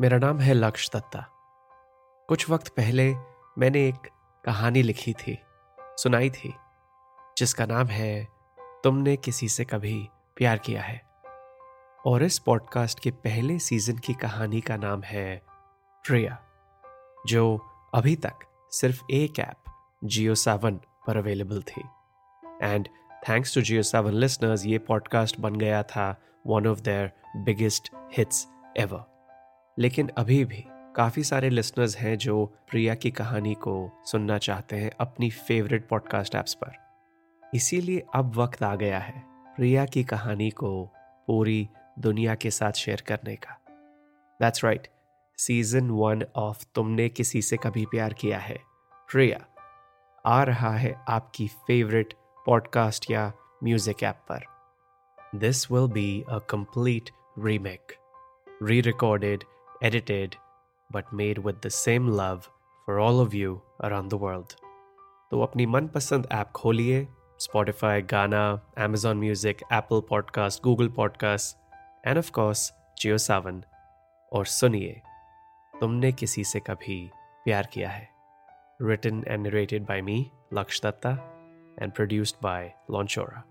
मेरा नाम है लक्ष्य दत्ता। कुछ वक्त पहले मैंने एक कहानी लिखी थी, सुनाई थी, जिसका नाम है, तुमने किसी से कभी प्यार किया है? और इस पॉडकास्ट के पहले सीज़न की कहानी का नाम है, प्रिया, जो अभी तक सिर्फ़ एक ऐप, जियो सेवन पर अवेलेबल थी। And thanks to Jio Saavn listeners ये पॉडकास्ट बन गया था one of their biggest hits ever लेकिन अभी भी काफ़ी सारे लिसनर्स हैं जो प्रिया की कहानी को सुनना चाहते हैं अपनी फेवरेट पॉडकास्ट ऐप्स पर। इसीलिए अब वक्त आ गया है प्रिया की कहानी को पूरी दुनिया के साथ शेयर करने का। That's right season one of तुमने किसी से कभी प्यार किया है? प्रिया, आ रहा है आपकी फेवरेट पॉडकास्ट या म्यूज़िक ऐप पर। This will be a complete remake re recorded edited, but made with the same love for all of you around the world. तो अपनी मनपसंद ऐप खोलिए Spotify Gaana Amazon music Apple podcast Google podcast and of course Jio Saavn और सुनिए तुमने किसी से कभी प्यार किया है written and narrated by me, Laksh Datta, and produced by Launchora.